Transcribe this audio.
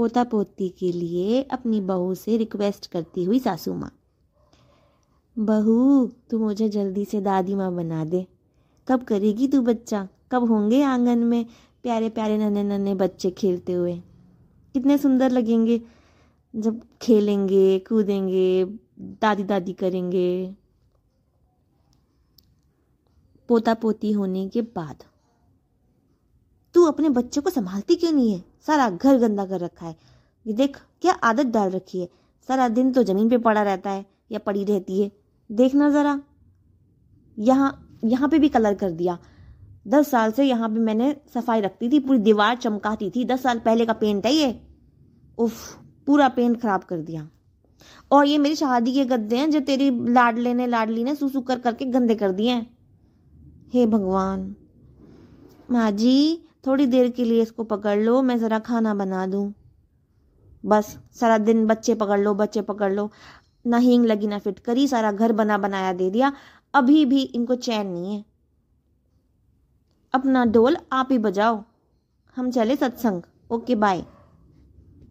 पोता पोती के लिए अपनी बहू से रिक्वेस्ट करती हुई सासू माँ। बहू, तू मुझे जल्दी से दादी माँ बना दे। कब करेगी तू बच्चा? कब होंगे आँगन में प्यारे प्यारे नन्हे नन्हे बच्चे खेलते हुए? कितने सुंदर लगेंगे जब खेलेंगे, कूदेंगे दादी दादी करेंगे। पोता पोती होने के बाद तू अपने बच्चे को संभालती क्यों नहीं है? सारा घर गंदा कर रखा है। ये देख, क्या आदत डाल रखी है? सारा दिन तो ज़मीन पे पड़ा रहता है या पड़ी रहती है। देखना ज़रा। यहाँ यहाँ पे भी कलर कर दिया। दस साल से यहाँ पे मैंने सफ़ाई रखती थी, पूरी दीवार चमकाती थी। दस साल पहले का पेंट है ये। उफ, पूरा पेंट खराब कर दिया। और ये मेरी शादी के गद्दे हैं जो तेरी लाडले ने, लाडली ने सुसु कर करके गंदे कर दिए हैं। हे भगवान। माँ जी थोड़ी देर के लिए इसको पकड़ लो, मैं ज़रा खाना बना दूँ। बस, सारा दिन बच्चे पकड़ लो, बच्चे पकड़ लो। ना हींग लगी, ना फिट करी, सारा घर बना बनाया दे दिया। अभी भी इनको चैन नहीं है। अपना डोल आप ही बजाओ। हम चले सत्संग। Okay bye